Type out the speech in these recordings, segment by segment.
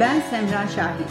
Ben Semra Şahin.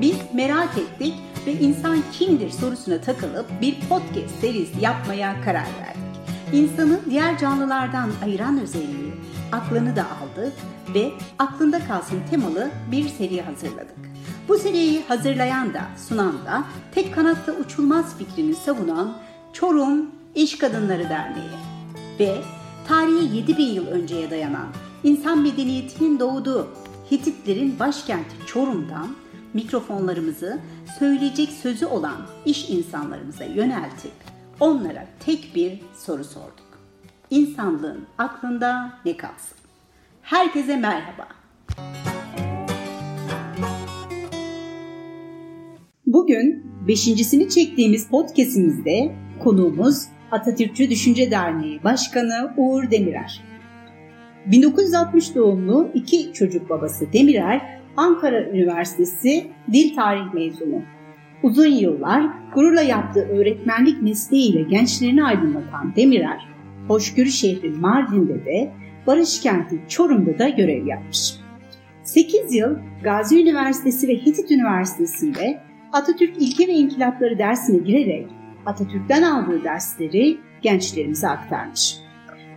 Biz merak ettik ve insan kimdir sorusuna takılıp bir podcast serisi yapmaya karar verdik. İnsanı diğer canlılardan ayıran özelliği aklını da aldı ve aklında kalsın temalı bir seri hazırladık. Bu seriyi hazırlayan da sunan da tek kanatta uçulmaz fikrini savunan Çorum İş Kadınları Derneği ve tarihi 7000 yıl önceye dayanan insan medeniyetinin doğduğu Hititlerin başkenti Çorum'dan mikrofonlarımızı söyleyecek sözü olan iş insanlarımıza yöneltip onlara tek bir soru sorduk. İnsanlığın aklında ne kalsın? Herkese merhaba. Bugün beşincisini çektiğimiz podcastimizde konuğumuz Atatürkçü Düşünce Derneği Başkanı Uğur Demirer. 1960 doğumlu iki çocuk babası Demirer, Ankara Üniversitesi Dil Tarih mezunu. Uzun yıllar gururla yaptığı öğretmenlik mesleğiyle gençlerini aydınlatan Demirer, hoşgörü şehri Mardin'de de Barış Kenti Çorum'da da görev yapmış. 8 yıl Gazi Üniversitesi ve Hitit Üniversitesi'nde Atatürk İlke ve İnkılapları dersine girerek Atatürk'ten aldığı dersleri gençlerimize aktarmış.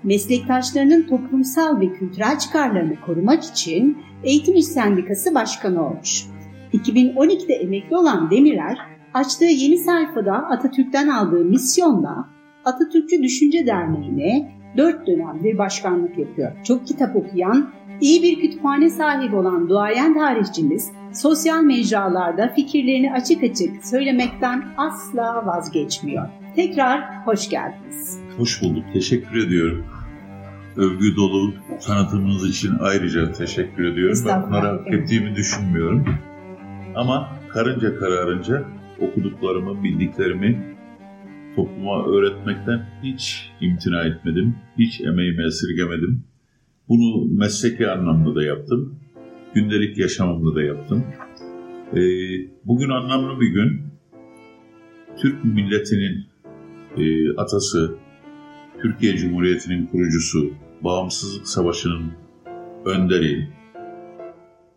Meslektaşlarının toplumsal ve kültürel çıkarlarını korumak için Eğitim İş Sendikası Başkanı olmuş. 2012'de emekli olan Demirer, açtığı yeni sayfada Atatürk'ten aldığı misyonla Atatürkçü Düşünce Derneği'ne 4 dönemdir başkanlık yapıyor. Çok kitap okuyan, iyi bir kütüphane sahibi olan duayen tarihçimiz sosyal mecralarda fikirlerini açık açık söylemekten asla vazgeçmiyor. Tekrar hoş geldiniz. Hoş bulduk. Teşekkür ediyorum. Övgü dolu tanıtımınız için ayrıca teşekkür ediyorum. Ben bunları hak ettiğimi düşünmüyorum. Ama karınca kararınca okuduklarımı, bildiklerimi topluma öğretmekten hiç imtina etmedim. Hiç emeğimi esirgemedim. Bunu mesleki anlamda da yaptım. Gündelik yaşamımda da yaptım. Ee, bugün anlamlı bir gün. Türk milletinin e, atası, Türkiye Cumhuriyeti'nin kurucusu, Bağımsızlık Savaşı'nın önderi,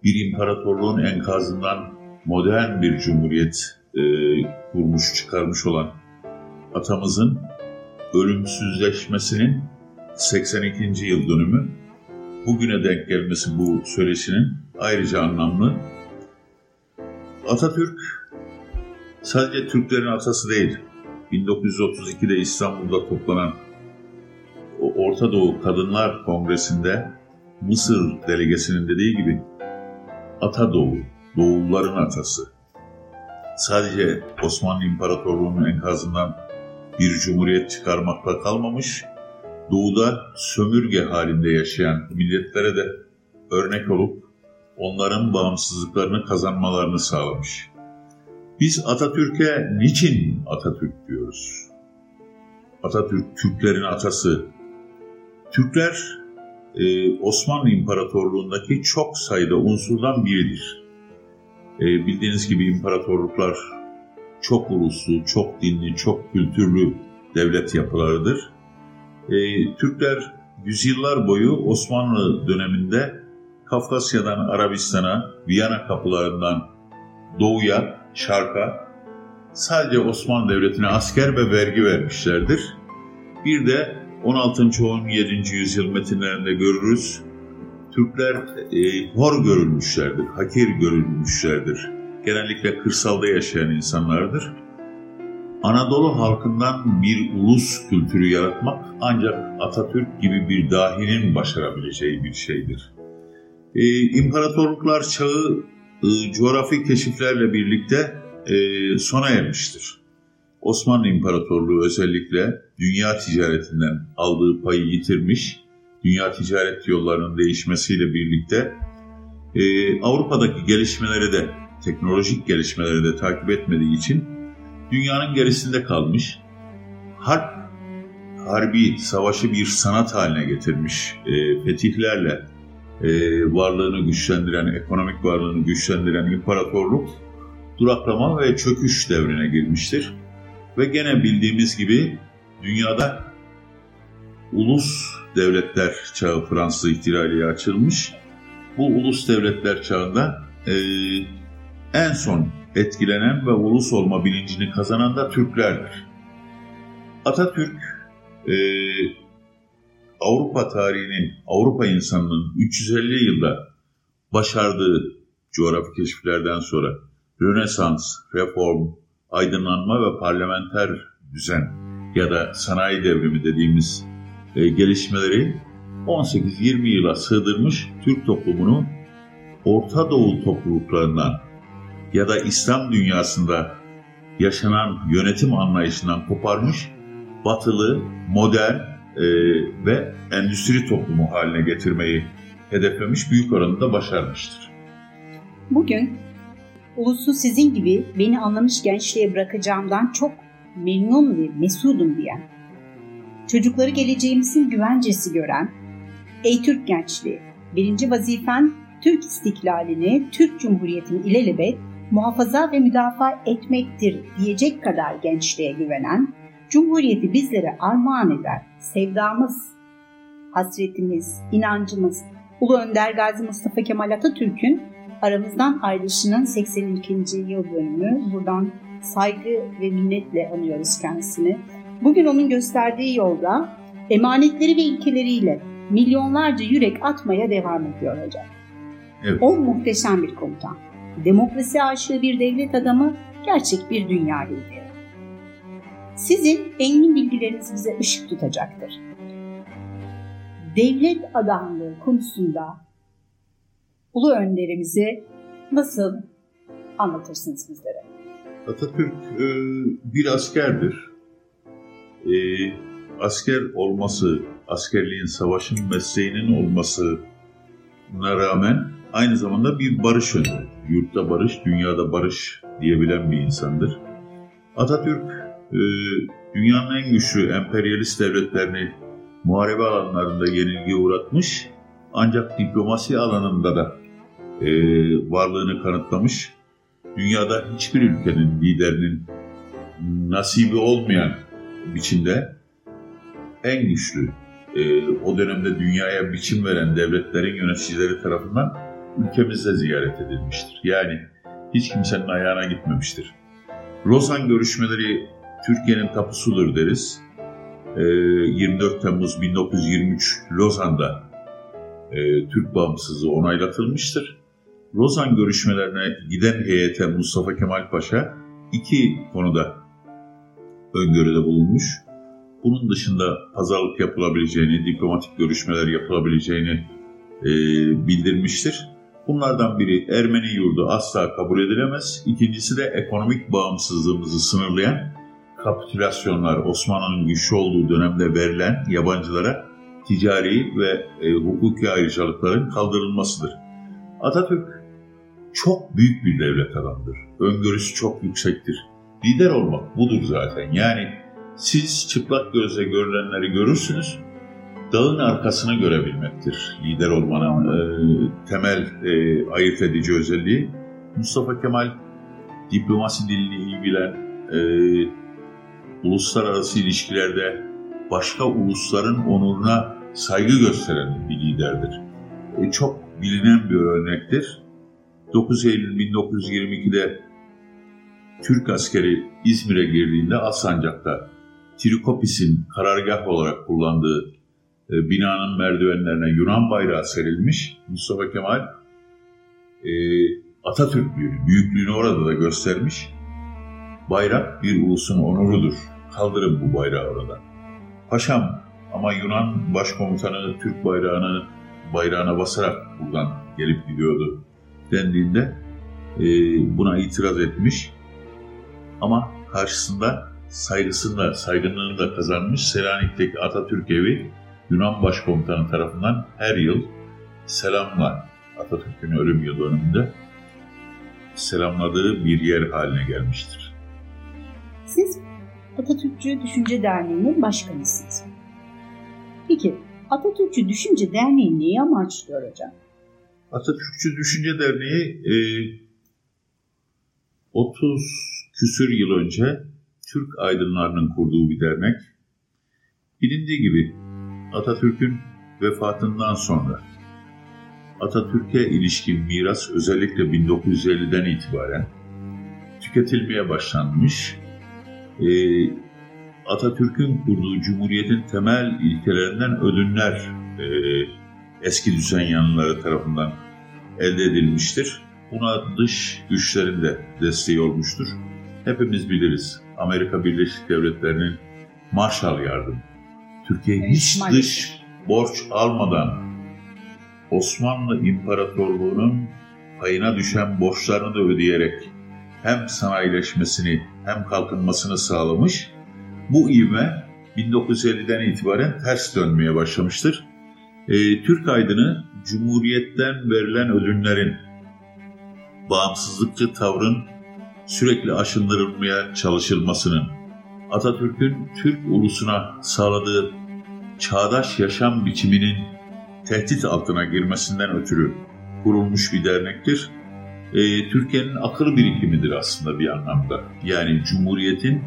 bir imparatorluğun enkazından modern bir cumhuriyet e, kurmuş, çıkarmış olan atamızın ölümsüzleşmesinin 82. yıl dönümü bugüne denk gelmesi bu söyleşinin ayrıca anlamlı. Atatürk sadece Türklerin atası değil. 1932'de İstanbul'da toplanan Orta Doğu Kadınlar Kongresi'nde Mısır delegesinin dediği gibi Ata Doğu, Doğulların atası. Sadece Osmanlı İmparatorluğu'nun enkazından bir cumhuriyet çıkarmakla kalmamış, doğuda sömürge halinde yaşayan milletlere de örnek olup onların bağımsızlıklarını kazanmalarını sağlamış. Biz Atatürk'e niçin Atatürk diyoruz? Atatürk Türklerin atası. Türkler e, Osmanlı İmparatorluğu'ndaki çok sayıda unsurdan biridir. E, bildiğiniz gibi imparatorluklar çok uluslu, çok dinli, çok kültürlü devlet yapılarıdır. E, Türkler yüzyıllar boyu Osmanlı döneminde Kafkasya'dan Arabistan'a, Viyana kapılarından doğuya, şarka sadece Osmanlı Devleti'ne asker ve vergi vermişlerdir. Bir de 16. 17. yüzyıl metinlerinde görürüz. Türkler e, hor görülmüşlerdir, hakir görülmüşlerdir genellikle kırsalda yaşayan insanlardır. Anadolu halkından bir ulus kültürü yaratmak ancak Atatürk gibi bir dahinin başarabileceği bir şeydir. Ee, imparatorluklar çağı e, coğrafi keşiflerle birlikte e, sona ermiştir. Osmanlı İmparatorluğu özellikle dünya ticaretinden aldığı payı yitirmiş, dünya ticaret yollarının değişmesiyle birlikte e, Avrupa'daki gelişmeleri de teknolojik gelişmeleri de takip etmediği için dünyanın gerisinde kalmış. Harp, harbi, savaşı bir sanat haline getirmiş. E, fetihlerle e, varlığını güçlendiren, ekonomik varlığını güçlendiren imparatorluk duraklama ve çöküş devrine girmiştir. Ve gene bildiğimiz gibi dünyada ulus devletler çağı Fransız ihtilaliye açılmış. Bu ulus devletler çağında e, en son etkilenen ve ulus olma bilincini kazanan da Türklerdir. Atatürk e, Avrupa tarihinin, Avrupa insanının 350 yılda başardığı coğrafi keşiflerden sonra Rönesans, reform, aydınlanma ve parlamenter düzen ya da sanayi devrimi dediğimiz e, gelişmeleri 18-20 yıla sığdırmış Türk toplumunu Orta Doğu topluluklarından ya da İslam dünyasında yaşanan yönetim anlayışından koparmış, batılı, modern e, ve endüstri toplumu haline getirmeyi hedeflemiş, büyük oranda başarmıştır. Bugün ulusu sizin gibi beni anlamış gençliğe bırakacağımdan çok memnun ve mesudum diyen, çocukları geleceğimizin güvencesi gören, Ey Türk gençliği, birinci vazifen Türk istiklalini, Türk Cumhuriyeti'ni ilelebet muhafaza ve müdafaa etmektir diyecek kadar gençliğe güvenen, Cumhuriyeti bizlere armağan eder. Sevdamız, hasretimiz, inancımız, Ulu Önder Gazi Mustafa Kemal Atatürk'ün aramızdan ayrılışının 82. yıl dönümü. Buradan saygı ve minnetle anıyoruz kendisini. Bugün onun gösterdiği yolda emanetleri ve ilkeleriyle milyonlarca yürek atmaya devam ediyor hocam. Evet. O muhteşem bir komutan. Demokrasi aşığı bir devlet adamı, gerçek bir dünya lideri. Sizin engin bilgileriniz bize ışık tutacaktır. Devlet adamlığı konusunda ulu önderimizi nasıl anlatırsınız bizlere? Atatürk e, bir askerdir. E, asker olması, askerliğin, savaşın mesleğinin olmasına rağmen aynı zamanda bir barış önderi. Yurtta barış, dünyada barış diyebilen bir insandır. Atatürk e, dünyanın en güçlü emperyalist devletlerini muharebe alanlarında yenilgi uğratmış ancak diplomasi alanında da e, varlığını kanıtlamış. Dünyada hiçbir ülkenin liderinin nasibi olmayan biçimde en güçlü e, o dönemde dünyaya biçim veren devletlerin yöneticileri tarafından ülkemizde ziyaret edilmiştir. Yani hiç kimsenin ayağına gitmemiştir. Lozan görüşmeleri Türkiye'nin tapusudur deriz. 24 Temmuz 1923 Lozan'da e, Türk bağımsızlığı onaylatılmıştır. Lozan görüşmelerine giden heyete Mustafa Kemal Paşa iki konuda öngörüde bulunmuş. Bunun dışında pazarlık yapılabileceğini, diplomatik görüşmeler yapılabileceğini e, bildirmiştir. Bunlardan biri Ermeni yurdu asla kabul edilemez. İkincisi de ekonomik bağımsızlığımızı sınırlayan kapitülasyonlar Osmanlı'nın güçlü olduğu dönemde verilen yabancılara ticari ve e, hukuki ayrıcalıkların kaldırılmasıdır. Atatürk çok büyük bir devlet adamıdır. Öngörüsü çok yüksektir. Lider olmak budur zaten. Yani siz çıplak gözle görülenleri görürsünüz, dağın arkasını görebilmektir lider olmanın e, temel e, ayırt edici özelliği. Mustafa Kemal diplomasi dilini iyi bilen, e, uluslararası ilişkilerde başka ulusların onuruna saygı gösteren bir liderdir. E, çok bilinen bir örnektir. 9 Eylül 1922'de Türk askeri İzmir'e girdiğinde Alsancak'ta Trikopis'in karargah olarak kullandığı e, binanın merdivenlerine Yunan bayrağı serilmiş. Mustafa Kemal e, Atatürklüğünü, büyüklüğünü orada da göstermiş. Bayrak bir ulusun onurudur. Kaldırın bu bayrağı orada. Paşam ama Yunan başkomutanı Türk bayrağını bayrağına basarak buradan gelip gidiyordu dendiğinde e, buna itiraz etmiş. Ama karşısında saygısını da, saygınlığını da kazanmış Selanik'teki Atatürk evi Yunan Başkomutanı tarafından her yıl selamla Atatürk'ün ölüm yıl dönümünde selamladığı bir yer haline gelmiştir. Siz Atatürkçü Düşünce Derneği'nin başkanısınız. Peki Atatürkçü Düşünce Derneği neyi amaçlıyor hocam? Atatürkçü Düşünce Derneği e, 30 küsür yıl önce Türk aydınlarının kurduğu bir dernek. Bilindiği gibi Atatürk'ün vefatından sonra Atatürk'e ilişkin miras özellikle 1950'den itibaren tüketilmeye başlanmış. E, Atatürk'ün kurduğu Cumhuriyet'in temel ilkelerinden ödünler e, eski düzen yanlıları tarafından elde edilmiştir. Buna dış güçlerin de desteği olmuştur. Hepimiz biliriz. Amerika Birleşik Devletleri'nin Marshall yardımı. Türkiye hiç dış borç almadan Osmanlı İmparatorluğu'nun payına düşen borçlarını da ödeyerek hem sanayileşmesini hem kalkınmasını sağlamış. Bu ivme 1950'den itibaren ters dönmeye başlamıştır. E, Türk aydını Cumhuriyet'ten verilen ödünlerin, bağımsızlıkçı tavrın sürekli aşındırılmaya çalışılmasının, Atatürk'ün Türk ulusuna sağladığı çağdaş yaşam biçiminin tehdit altına girmesinden ötürü kurulmuş bir dernektir. E, Türkiye'nin akıl birikimidir aslında bir anlamda. Yani Cumhuriyet'in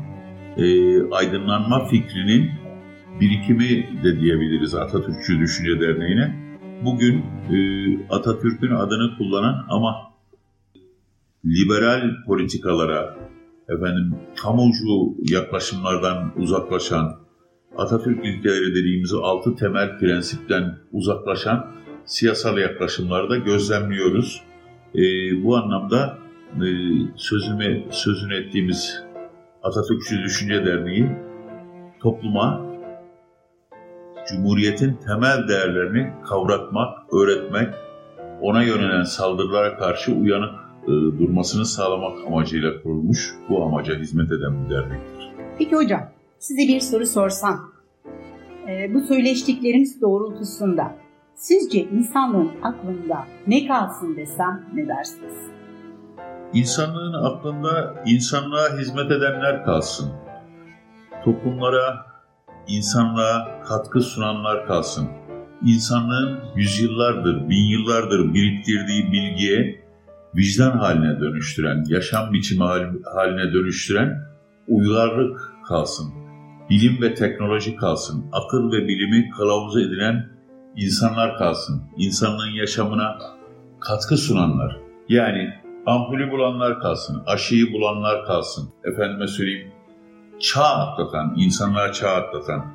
e, aydınlanma fikrinin birikimi de diyebiliriz Atatürkçü Düşünce Derneği'ne. Bugün e, Atatürk'ün adını kullanan ama liberal politikalara, efendim kamucu yaklaşımlardan uzaklaşan, Atatürk ilkeleri dediğimiz altı temel prensipten uzaklaşan siyasal yaklaşımları da gözlemliyoruz. E, bu anlamda e, sözünü, sözünü ettiğimiz Atatürkçü Düşünce Derneği topluma Cumhuriyet'in temel değerlerini kavratmak, öğretmek, ona yönelen saldırılara karşı uyanık e, durmasını sağlamak amacıyla kurulmuş, bu amaca hizmet eden bir dernektir. Peki hocam, size bir soru sorsam, e, bu söyleştiklerimiz doğrultusunda sizce insanlığın aklında ne kalsın desem ne dersiniz? İnsanlığın aklında insanlığa hizmet edenler kalsın. Toplumlara, insanlığa katkı sunanlar kalsın. İnsanlığın yüzyıllardır, bin yıllardır biriktirdiği bilgiye vicdan haline dönüştüren, yaşam biçimi haline dönüştüren uygarlık kalsın. Bilim ve teknoloji kalsın. Akıl ve bilimi kılavuz edilen insanlar kalsın. İnsanlığın yaşamına katkı sunanlar. Yani ampulü bulanlar kalsın, aşıyı bulanlar kalsın. Efendime söyleyeyim, çağ atlatan, insanlığa çağ atlatan.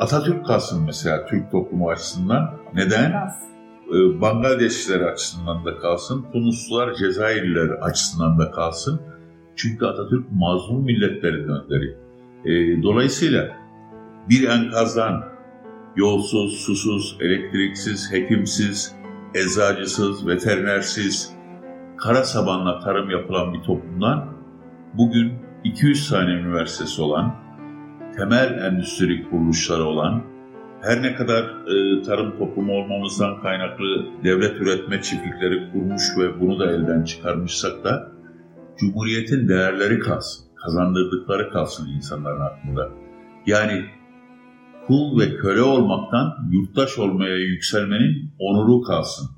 Atatürk kalsın mesela Türk toplumu açısından. Neden? Ee, Bangladeşliler açısından da kalsın, Tunuslular, Cezayirliler açısından da kalsın. Çünkü Atatürk mazlum milletlerin önderi. E, dolayısıyla bir enkazdan yolsuz, susuz, elektriksiz, hekimsiz, eczacısız, veterinersiz, kara sabanla tarım yapılan bir toplumdan bugün 200 tane üniversitesi olan, temel endüstri kuruluşları olan, her ne kadar e, tarım toplumu olmamızdan kaynaklı devlet üretme çiftlikleri kurmuş ve bunu da elden çıkarmışsak da Cumhuriyet'in değerleri kalsın, kazandırdıkları kalsın insanların aklında. Yani kul ve köle olmaktan yurttaş olmaya yükselmenin onuru kalsın.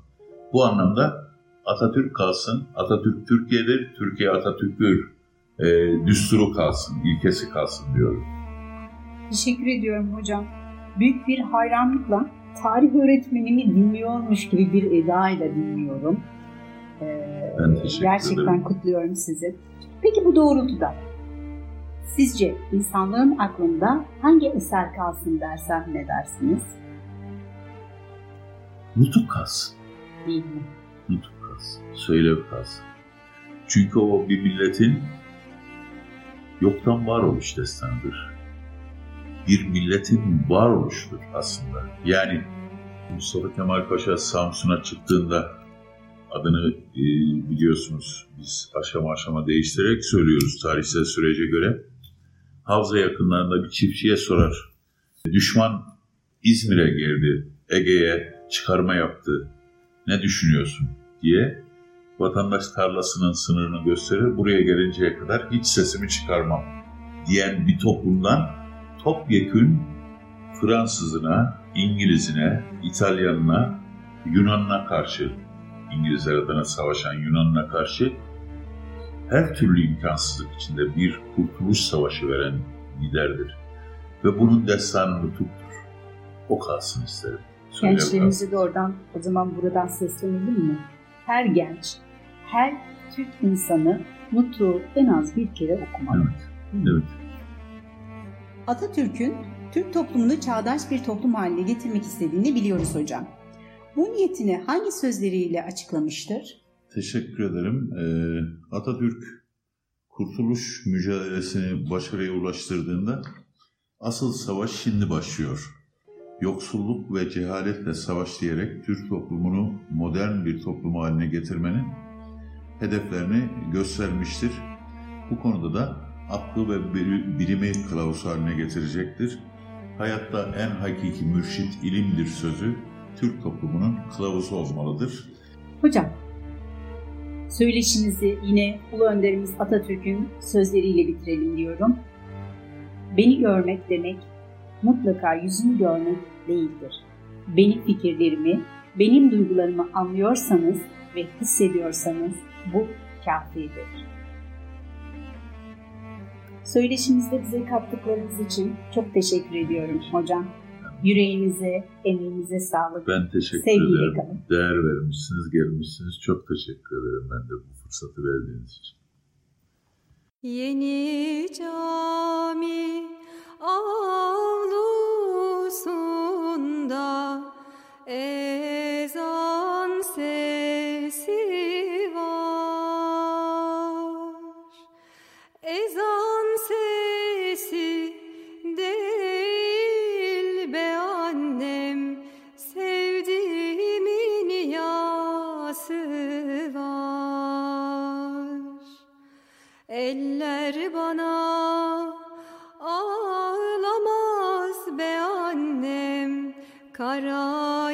Bu anlamda Atatürk kalsın, Atatürk Türkiye'dir, Türkiye Atatürk'tür e, düsturu kalsın, ilkesi kalsın diyorum. Teşekkür ediyorum hocam. Büyük bir hayranlıkla tarih öğretmenimi dinliyormuş gibi bir edayla dinliyorum. Ee, ben teşekkür gerçekten ederim. kutluyorum sizi. Peki bu doğrultuda sizce insanlığın aklında hangi eser kalsın dersem ne dersiniz? Nutuk kalsın. Değil mi? Nutuk kalsın. Söylev kalsın. Çünkü o bir milletin yoktan varoluş destanıdır. Bir milletin varoluşudur aslında. Yani Mustafa Kemal Paşa Samsun'a çıktığında adını e, biliyorsunuz biz aşama aşama değiştirerek söylüyoruz tarihsel sürece göre. Havza yakınlarında bir çiftçiye sorar. Düşman İzmir'e girdi, Ege'ye çıkarma yaptı. Ne düşünüyorsun diye vatandaş tarlasının sınırını gösterir. Buraya gelinceye kadar hiç sesimi çıkarmam diyen bir toplumdan topyekün Fransızına, İngilizine, İtalyanına, Yunanına karşı, İngilizler adına savaşan Yunanına karşı her türlü imkansızlık içinde bir kurtuluş savaşı veren liderdir. Ve bunun destanı nutuktur. O kalsın isterim. Gençlerimize de oradan o zaman buradan seslenelim mi? Her genç, her Türk insanı Mutlu en az bir kere okumalı. Evet. evet. Atatürk'ün Türk toplumunu çağdaş bir toplum haline getirmek istediğini biliyoruz hocam. Bu niyetini hangi sözleriyle açıklamıştır? Teşekkür ederim. Ee, Atatürk kurtuluş mücadelesini başarıya ulaştırdığında asıl savaş şimdi başlıyor. Yoksulluk ve cehaletle savaş diyerek Türk toplumunu modern bir toplum haline getirmenin hedeflerini göstermiştir. Bu konuda da aklı ve bilimi kılavuz haline getirecektir. Hayatta en hakiki mürşit ilimdir sözü Türk toplumunun kılavuzu olmalıdır. Hocam, söyleşinizi yine Ulu Önderimiz Atatürk'ün sözleriyle bitirelim diyorum. Beni görmek demek mutlaka yüzümü görmek değildir. Benim fikirlerimi, benim duygularımı anlıyorsanız ve hissediyorsanız bu kafidir. Söyleşimizde bize kattıklarınız için çok teşekkür ediyorum hocam. Yüreğinize, emeğinize sağlık. Ben teşekkür Sevgiyle ederim. Kalın. Değer vermişsiniz, gelmişsiniz. Çok teşekkür ederim ben de bu fırsatı verdiğiniz için. Yeni cami avlusunda ezan Eller bana ağlamaz be annem kara